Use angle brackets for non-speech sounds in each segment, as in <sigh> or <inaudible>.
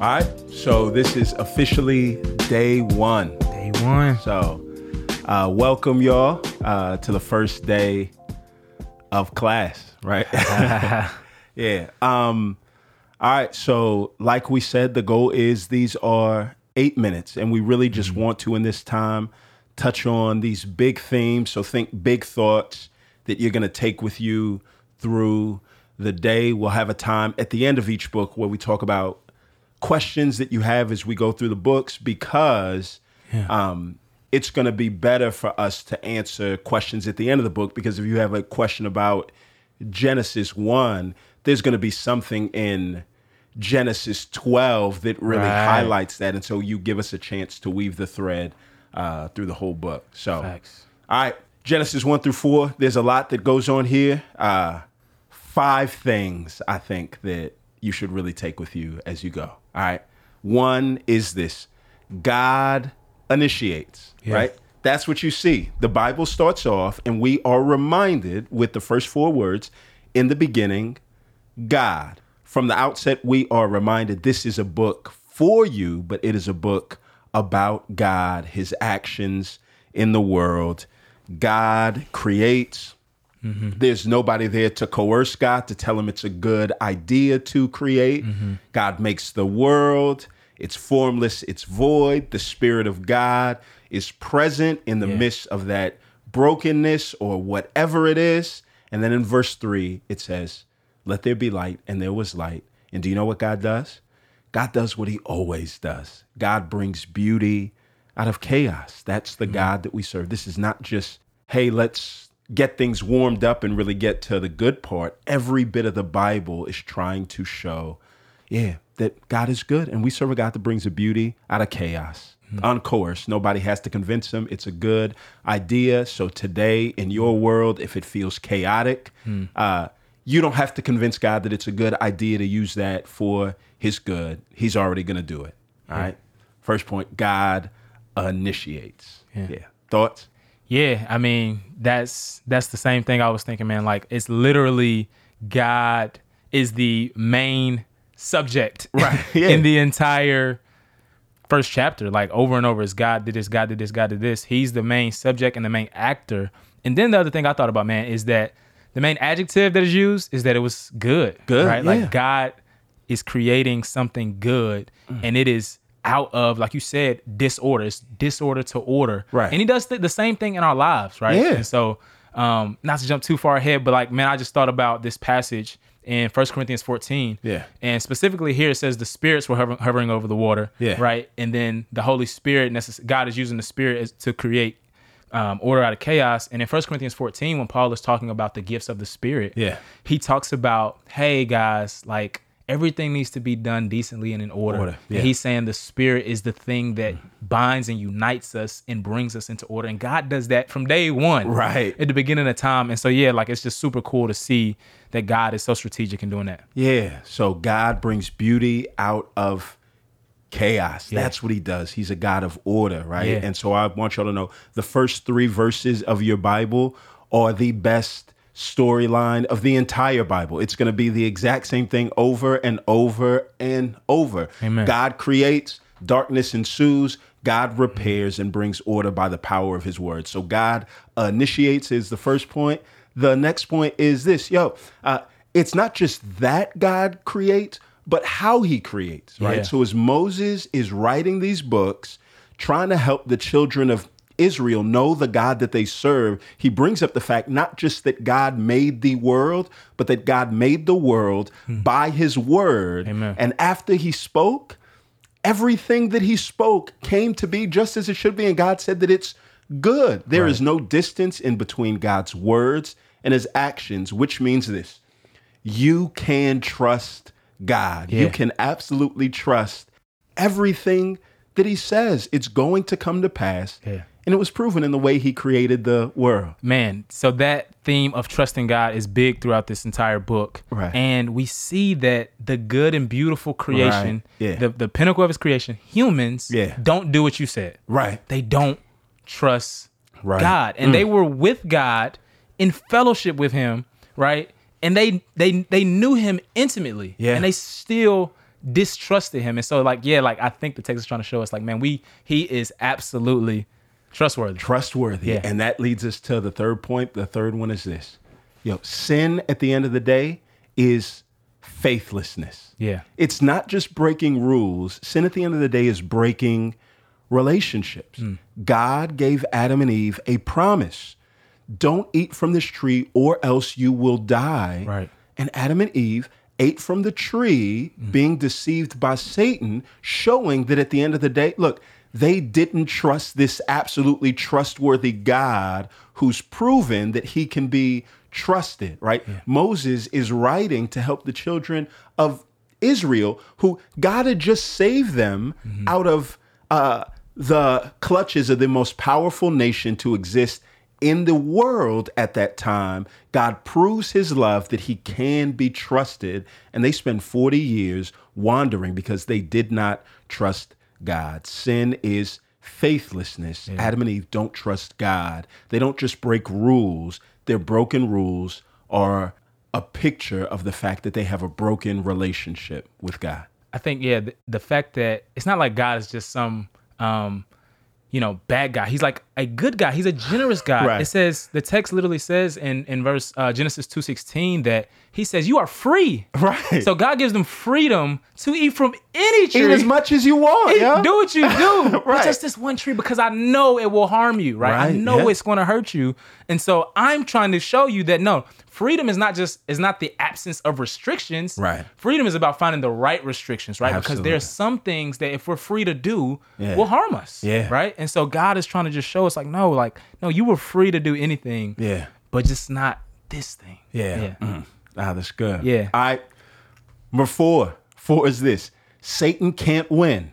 All right, so this is officially day one. Day one. So, uh, welcome y'all uh, to the first day of class, right? <laughs> yeah. Um, all right. So, like we said, the goal is these are eight minutes, and we really just want to, in this time, touch on these big themes. So, think big thoughts that you're going to take with you through the day. We'll have a time at the end of each book where we talk about questions that you have as we go through the books because um, it's going to be better for us to answer questions at the end of the book because if you have a question about Genesis 1, there's going to be something in Genesis 12 that really Right. highlights that. And so you give us a chance to weave the thread uh, through the whole book. So, Facts. all right, Genesis 1 through 4, there's a lot that goes on here. Uh, five things I think that you should really take with you as you go. All right. One is this God initiates, Yeah. right? That's what you see. The Bible starts off, and we are reminded with the first four words in the beginning, God. From the outset, we are reminded this is a book for you, but it is a book about God, his actions in the world. God creates. Mm-hmm. There's nobody there to coerce God to tell him it's a good idea to create. Mm-hmm. God makes the world. It's formless, it's void. The Spirit of God is present in the Yeah. midst of that brokenness or whatever it is. And then in verse three, it says, Let there be light, and there was light. And do you know what God does? God does what he always does. God brings beauty out of chaos. That's the mm-hmm. God that we serve. This is not just, hey, let's get things warmed up and really get to the good part. Every bit of the Bible is trying to show, yeah, that God is good. And we serve a God that brings a beauty out of chaos. Uncoerced. Nobody has to convince him it's a good idea. So today, in your world, if it feels chaotic, uh, you don't have to convince God that it's a good idea to use that for his good. He's already going to do it. Right. First point God initiates. Yeah. Thoughts? Yeah, I mean that's that's the same thing I was thinking, man. Like it's literally God is the main subject <laughs> Right, <laughs> yeah. in the entire first chapter. Like over and over, is God did this, God did this, God did this. He's the main subject and the main actor. And then the other thing I thought about, man, is that the main adjective that is used is that it was good. Good, right? yeah. Like God is creating something good, Mm. and it is out of, like you said, disorder. It's disorder to order. Right. And he does th- the same thing in our lives, right? Yeah. And so, um, not to jump too far ahead, but like, man, I just thought about this passage in First Corinthians 14. Yeah. And specifically here, it says the spirits were hovering, hovering over the water. Yeah. Right. And then the Holy Spirit, necess- God is using the Spirit as, to create um, order out of chaos. And in First Corinthians 14, when Paul is talking about the gifts of the Spirit, Yeah. he talks about, hey, guys, like, Everything needs to be done decently and in order. Order, And he's saying the spirit is the thing that mm-hmm. binds and unites us and brings us into order. And God does that from day one. Right. At the beginning of time. And so yeah, like it's just super cool to see that God is so strategic in doing that. Yeah. So God brings beauty out of chaos. Yeah. That's what he does. He's a God of order, right? Yeah. And so I want y'all to know the first three verses of your Bible are the best storyline of the entire Bible. It's going to be the exact same thing over and over and over. Amen. God creates, darkness ensues, God repairs and brings order by the power of his word. So God initiates is the first point. The next point is this, yo, uh, it's not just that God creates, but how he creates, right? Yeah. So as Moses is writing these books, trying to help the children of Israel know the God that they serve, he brings up the fact not just that God made the world, but that God made the world hmm. by his word. Amen. And after he spoke, everything that he spoke came to be just as it should be. And God said that it's good. There is no distance in between God's words and his actions, which means this you can trust God. You can absolutely trust everything that he says. It's going to come to pass. Yeah. And it was proven in the way he created the world. Man, so that theme of trusting God is big throughout this entire book. Right. And we see that the good and beautiful creation, Right. Yeah. the, the pinnacle of his creation, humans Yeah. don't do what you said. Right. They don't trust Right. God. And mm. they were with God in fellowship with him, right? And they they they knew him intimately. Yeah. And they still distrusted him. And so like, yeah, like I think the text is trying to show us like, man, we he is absolutely trustworthy. trustworthy. Yeah. And that leads us to the third point. The third one is this. Yo, sin at the end of the day is faithlessness. Yeah. It's not just breaking rules. Sin at the end of the day is breaking relationships. Hmm. God gave Adam and Eve a promise. Don't eat from this tree or else you will die. Right. And Adam and Eve ate from the tree, being deceived by Satan, showing that at the end of the day, look, they didn't trust this absolutely trustworthy God who's proven that he can be trusted, right? Moses is writing to help the children of Israel who God had just saved them out of uh, the clutches of the most powerful nation to exist in the world at that time, God proves his love that he can be trusted. And they spend 40 years wandering because they did not trust God. Sin is faithlessness. Adam and Eve don't trust God. They don't just break rules, their broken rules are a picture of the fact that they have a broken relationship with God. I think yeah, the, the fact that it's not like God is just some um you know bad guy. He's like a good guy. He's a generous guy. Right. It says the text literally says in in verse uh, Genesis two sixteen that he says you are free. Right. So God gives them freedom to eat from any tree. Eat as much as you want. Eat- yeah? Do what you do. <laughs> But Right. just this one tree because I know it will harm you, right? I know yeah. it's going to hurt you. And so I'm trying to show you that no, freedom is not just is not the absence of restrictions. Right. Freedom is about finding the right restrictions, right? Because Absolutely. there's some things that if we're free to do Yeah. will harm us. Yeah. Right? And so God is trying to just show us like no, like no, you were free to do anything. Yeah. But just not this thing. Yeah. Yeah. Mm. Ah, that's good. Yeah. All right. Number four. Four is this Satan can't win.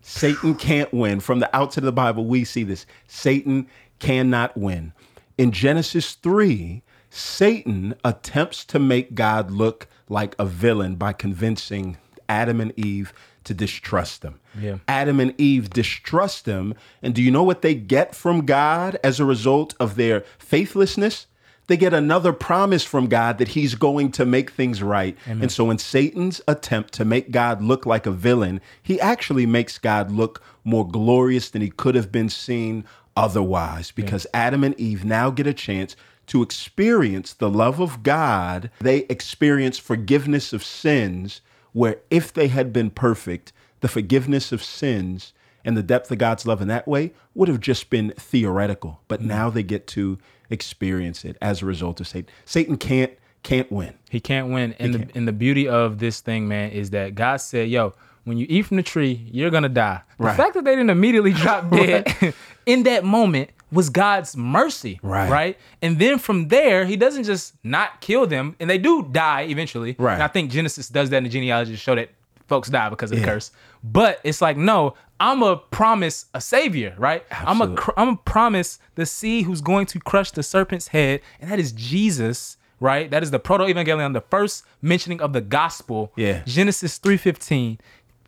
Satan can't win. From the outset of the Bible, we see this. Satan cannot win. In Genesis 3, Satan attempts to make God look like a villain by convincing Adam and Eve to distrust them. Yeah. Adam and Eve distrust them. And do you know what they get from God as a result of their faithlessness? They get another promise from God that he's going to make things right. And so, in Satan's attempt to make God look like a villain, he actually makes God look more glorious than he could have been seen otherwise because Adam and Eve now get a chance to experience the love of God. They experience forgiveness of sins, where if they had been perfect, the forgiveness of sins and the depth of God's love in that way would have just been theoretical. But mm. now they get to experience it as a result of Satan. Satan can't can't win. He can't win. And the and the beauty of this thing, man, is that God said, "Yo, when you eat from the tree, you're gonna die." The Right. fact that they didn't immediately drop <laughs> dead <laughs> in that moment was God's mercy, Right. Right. And then from there, He doesn't just not kill them, and they do die eventually. Right. And I think Genesis does that in the genealogy to show that folks die because of the curse. But it's like, no, I'm a promise a savior, right? I'm a cr- I'm a promise the seed who's going to crush the serpent's head, and that is Jesus, right? That is the proto evangelium, the first mentioning of the gospel. Yeah. Genesis three fifteen,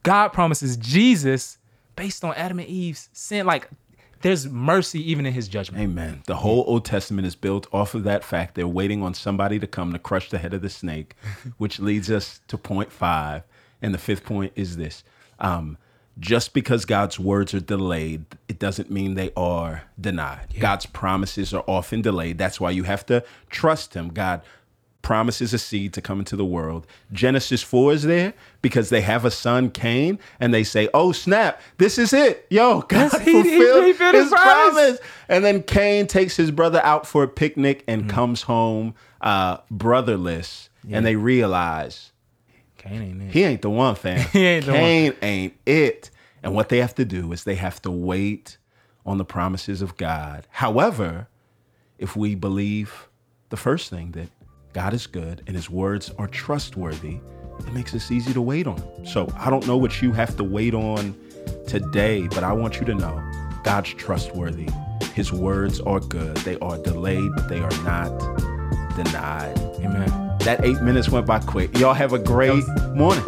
God promises Jesus based on Adam and Eve's sin. Like, there's mercy even in His judgment. Amen. The whole Old Testament is built off of that fact. They're waiting on somebody to come to crush the head of the snake, <laughs> which leads us to point five. And the fifth point is this um, just because God's words are delayed, it doesn't mean they are denied. God's promises are often delayed. That's why you have to trust Him. God promises a seed to come into the world. Genesis 4 is there because they have a son, Cain, and they say, Oh, snap, this is it. Yo, <laughs> God Yes, he- he- fulfilled he fulfilled his his promise. promise. And then Cain takes his brother out for a picnic and Mm-hmm. comes home uh, brotherless. And they realize Cain ain't it. he ain't the one, fam. <laughs> He ain't the one. Cain ain't it. And what they have to do is they have to wait on the promises of God. However, if we believe the first thing that God is good and his words are trustworthy, it makes us easy to wait on. him. So I don't know what you have to wait on today, but I want you to know God's trustworthy. His words are good. They are delayed, but they are not denied. Amen. That eight minutes went by quick. Y'all have a great morning.